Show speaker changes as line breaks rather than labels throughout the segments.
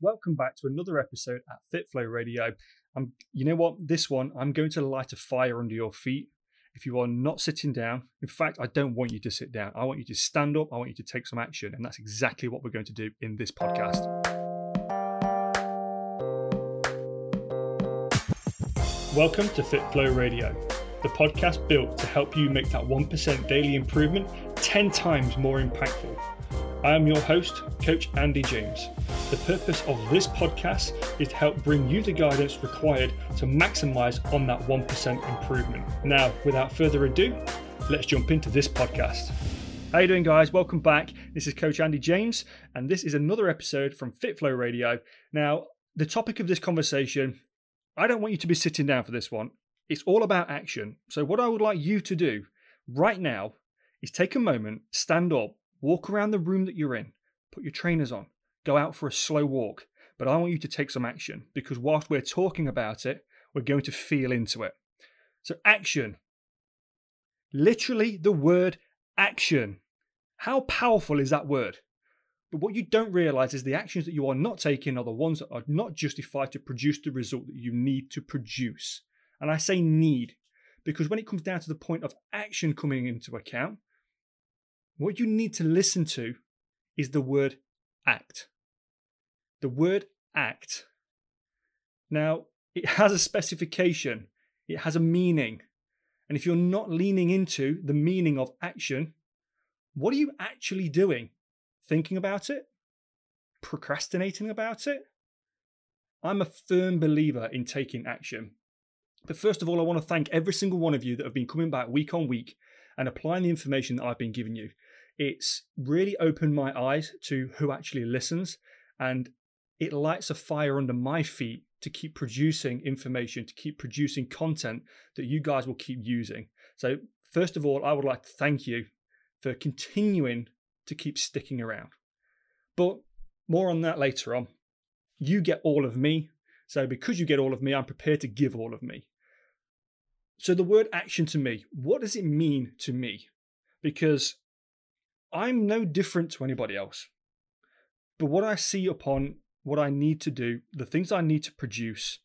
welcome back to another episode at FitFlow Radio. I'm, you know what? This one, I'm going to light a fire under your feet. If you are not sitting down, in fact, I don't want you to sit down. I want you to stand up. I want you to take some action. And that's exactly what we're going to do in this podcast. Welcome to FitFlow Radio, the podcast built to help you make that 1% daily improvement 10 times more impactful. I am your host, Coach Andy James. The purpose of this podcast is to help bring you the guidance required to maximize on that 1% improvement. Now, without further ado, let's jump into this podcast. How you doing guys? Welcome back. This is Coach Andy James and this is another episode from FitFlow Radio. Now, the topic of this conversation, I don't want you to be sitting down for this one. It's all about action. So what I would like you to do right now is take a moment, stand up, walk around the room that you're in, put your trainers on, go out for a slow walk. But I want you to take some action because whilst we're talking about it, we're going to feel into it. So, action. Literally, the word action. How powerful is that word? But what you don't realize is the actions that you are not taking are the ones that are not justified to produce the result that you need to produce. And I say need because when it comes down to the point of action coming into account, what you need to listen to is the word act. The word act. Now, it has a specification, it has a meaning. And if you're not leaning into the meaning of action, what are you actually doing? Thinking about it? Procrastinating about it? I'm a firm believer in taking action. But first of all, I want to thank every single one of you that have been coming back week on week and applying the information that I've been giving you it's really opened my eyes to who actually listens and it lights a fire under my feet to keep producing information, to keep producing content that you guys will keep using. So, first of all, I would like to thank you for continuing to keep sticking around. But more on that later on. You get all of me. So, because you get all of me, I'm prepared to give all of me. So, the word action to me, what does it mean to me? Because I'm no different to anybody else. But what I see upon what I need to do, the things I need to produce,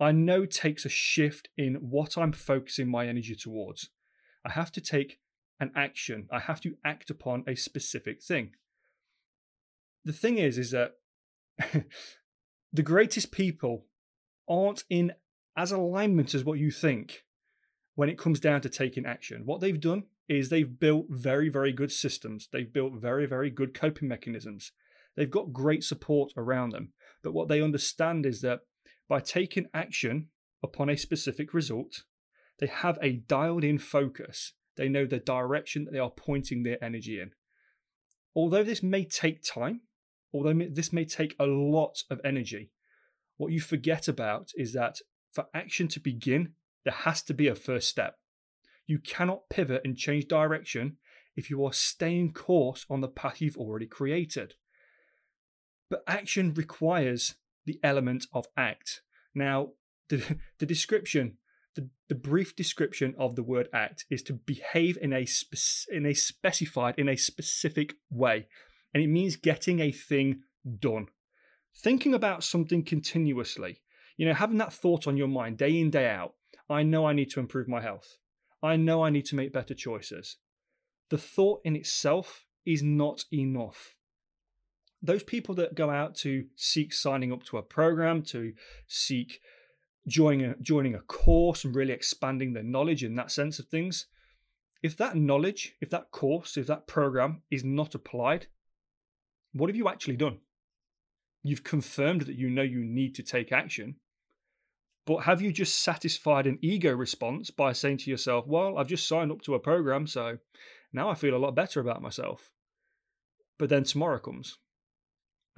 I know takes a shift in what I'm focusing my energy towards. I have to take an action, I have to act upon a specific thing. The thing is, is that the greatest people aren't in as alignment as what you think when it comes down to taking action. What they've done is they've built very, very good systems. They've built very, very good coping mechanisms. They've got great support around them. But what they understand is that by taking action upon a specific result, they have a dialed in focus. They know the direction that they are pointing their energy in. Although this may take time, although this may take a lot of energy, what you forget about is that for action to begin, there has to be a first step. You cannot pivot and change direction if you are staying course on the path you've already created. But action requires the element of act. Now, the, the description, the, the brief description of the word act is to behave in a, spe- in a specified, in a specific way. And it means getting a thing done. Thinking about something continuously, you know, having that thought on your mind day in, day out. I know I need to improve my health. I know I need to make better choices. The thought in itself is not enough. Those people that go out to seek signing up to a program, to seek joining a, joining a course and really expanding their knowledge in that sense of things, if that knowledge, if that course, if that program is not applied, what have you actually done? You've confirmed that you know you need to take action, but have you just satisfied an ego response by saying to yourself, well, I've just signed up to a program, so now I feel a lot better about myself? But then tomorrow comes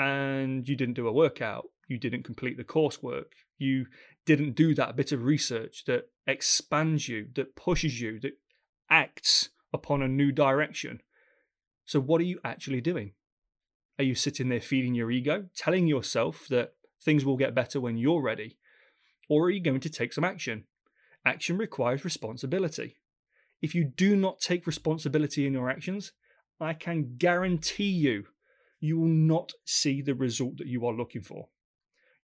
and you didn't do a workout, you didn't complete the coursework, you didn't do that bit of research that expands you, that pushes you, that acts upon a new direction. So, what are you actually doing? Are you sitting there feeding your ego, telling yourself that things will get better when you're ready? Or are you going to take some action? Action requires responsibility. If you do not take responsibility in your actions, I can guarantee you you will not see the result that you are looking for.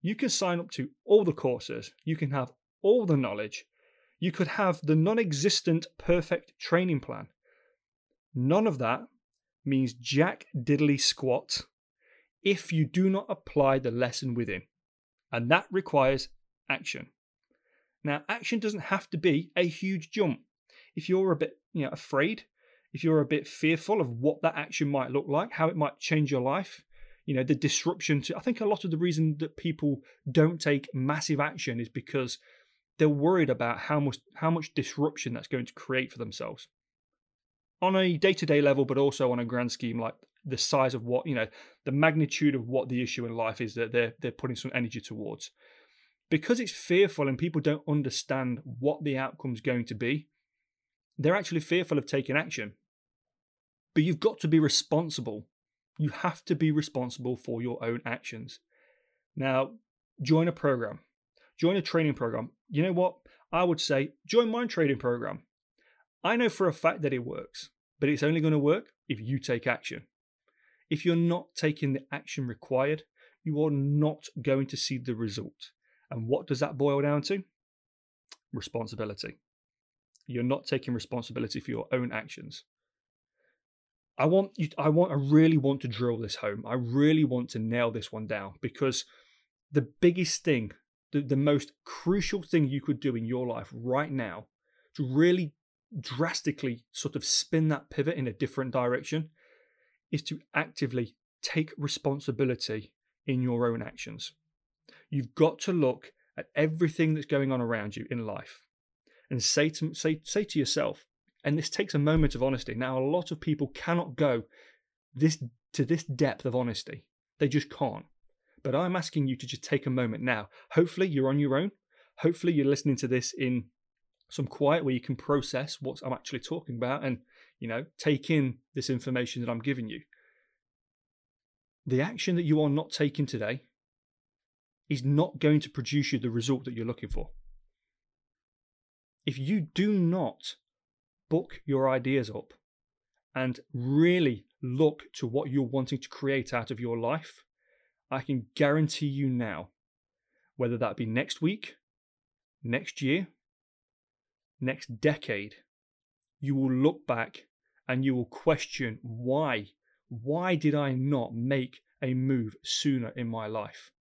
You can sign up to all the courses, you can have all the knowledge, you could have the non existent perfect training plan. None of that means jack diddly squat if you do not apply the lesson within. And that requires action. Now, action doesn't have to be a huge jump. If you're a bit, you know, afraid, if you're a bit fearful of what that action might look like, how it might change your life, you know, the disruption to I think a lot of the reason that people don't take massive action is because they're worried about how much how much disruption that's going to create for themselves. On a day-to-day level but also on a grand scheme like the size of what you know the magnitude of what the issue in life is that they're they're putting some energy towards. Because it's fearful and people don't understand what the outcome's going to be they're actually fearful of taking action but you've got to be responsible you have to be responsible for your own actions now join a program join a training program you know what i would say join my training program I know for a fact that it works, but it's only going to work if you take action. If you're not taking the action required, you are not going to see the result. And what does that boil down to? Responsibility. You're not taking responsibility for your own actions. I want you I want I really want to drill this home. I really want to nail this one down because the biggest thing, the, the most crucial thing you could do in your life right now to really drastically sort of spin that pivot in a different direction is to actively take responsibility in your own actions. You've got to look at everything that's going on around you in life and say to, say, say to yourself, and this takes a moment of honesty. Now, a lot of people cannot go this to this depth of honesty. They just can't. But I'm asking you to just take a moment now. Hopefully, you're on your own. Hopefully, you're listening to this in some quiet where you can process what I'm actually talking about and, you know, take in this information that I'm giving you. The action that you are not taking today is not going to produce you the result that you're looking for. If you do not book your ideas up and really look to what you're wanting to create out of your life, I can guarantee you now, whether that be next week, next year, next decade, you will look back and you will question why. Why did I not make a move sooner in my life?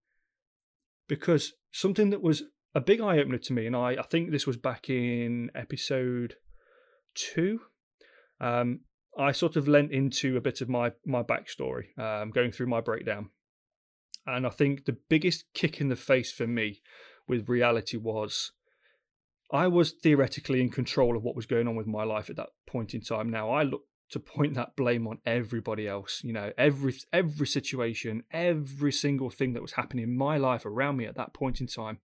Because something that was a big eye opener to me, and I, I think this was back in episode two. Um, I sort of lent into a bit of my my backstory, um, going through my breakdown, and I think the biggest kick in the face for me with reality was I was theoretically in control of what was going on with my life at that point in time. Now I look to point that blame on everybody else. You know, every every situation, every single thing that was happening in my life around me at that point in time.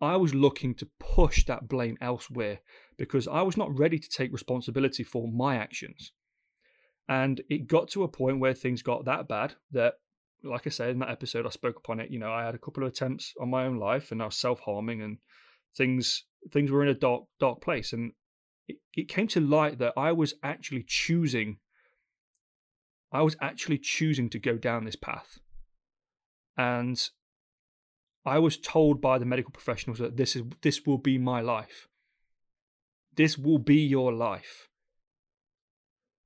I was looking to push that blame elsewhere because I was not ready to take responsibility for my actions. And it got to a point where things got that bad that, like I said in that episode, I spoke upon it. You know, I had a couple of attempts on my own life and I was self harming and things things were in a dark dark place and it, it came to light that i was actually choosing i was actually choosing to go down this path and i was told by the medical professionals that this is this will be my life this will be your life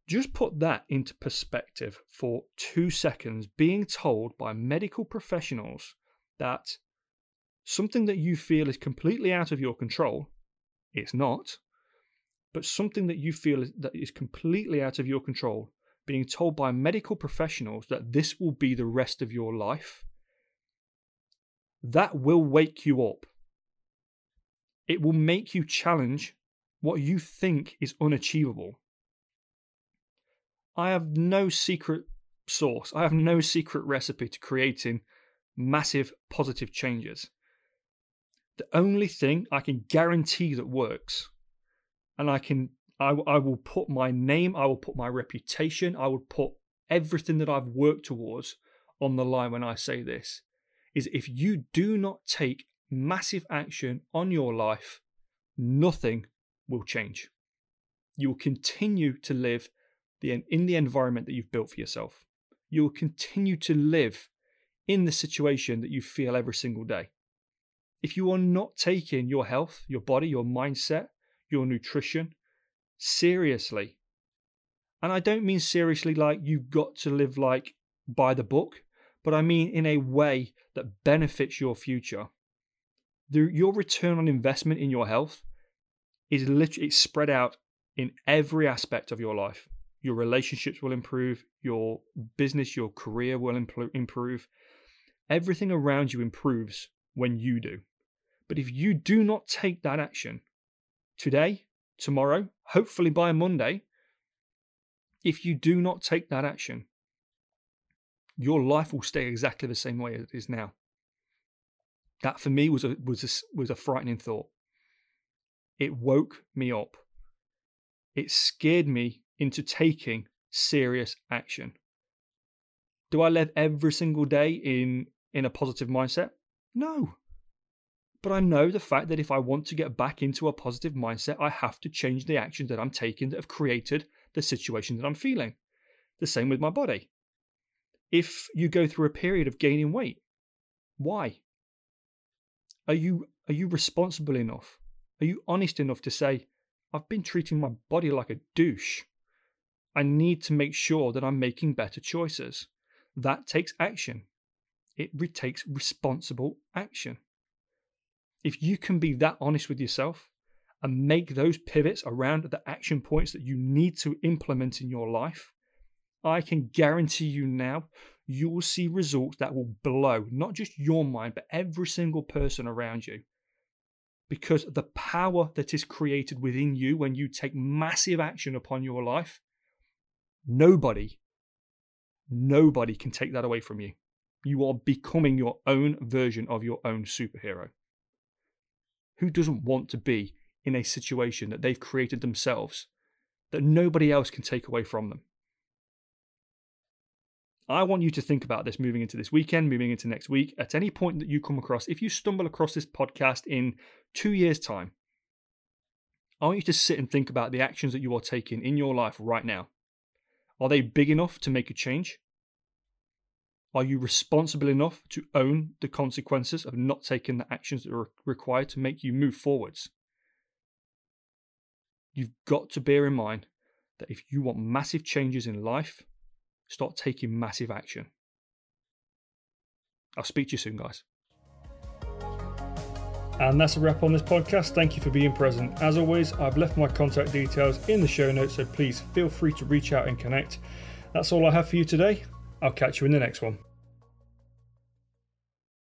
just put that into perspective for two seconds being told by medical professionals that something that you feel is completely out of your control, it's not, but something that you feel that is completely out of your control, being told by medical professionals that this will be the rest of your life, that will wake you up. It will make you challenge what you think is unachievable. I have no secret sauce, I have no secret recipe to creating massive positive changes. The only thing I can guarantee that works, and I can, I, I will put my name, I will put my reputation, I will put everything that I've worked towards on the line when I say this, is if you do not take massive action on your life, nothing will change. You will continue to live the, in the environment that you've built for yourself. you will continue to live in the situation that you feel every single day. If you are not taking your health, your body, your mindset, your nutrition seriously, and I don't mean seriously like you've got to live like by the book, but I mean in a way that benefits your future. The, your return on investment in your health is literally spread out in every aspect of your life. Your relationships will improve, your business, your career will improve. Everything around you improves when you do. But if you do not take that action today, tomorrow, hopefully by Monday, if you do not take that action, your life will stay exactly the same way as it is now. That for me was a was a, was a frightening thought. It woke me up. It scared me into taking serious action. Do I live every single day in in a positive mindset? No. But I know the fact that if I want to get back into a positive mindset, I have to change the actions that I'm taking that have created the situation that I'm feeling. The same with my body. If you go through a period of gaining weight, why? Are you are you responsible enough? Are you honest enough to say, I've been treating my body like a douche? I need to make sure that I'm making better choices. That takes action. It takes responsible action. If you can be that honest with yourself and make those pivots around the action points that you need to implement in your life, I can guarantee you now you will see results that will blow not just your mind, but every single person around you. Because the power that is created within you when you take massive action upon your life, nobody, nobody can take that away from you. You are becoming your own version of your own superhero. Who doesn't want to be in a situation that they've created themselves that nobody else can take away from them? I want you to think about this moving into this weekend, moving into next week. At any point that you come across, if you stumble across this podcast in two years' time, I want you to sit and think about the actions that you are taking in your life right now. Are they big enough to make a change? Are you responsible enough to own the consequences of not taking the actions that are required to make you move forwards? You've got to bear in mind that if you want massive changes in life, start taking massive action. I'll speak to you soon, guys. And that's a wrap on this podcast. Thank you for being present. As always, I've left my contact details in the show notes, so please feel free to reach out and connect. That's all I have for you today. I'll catch you in the next one.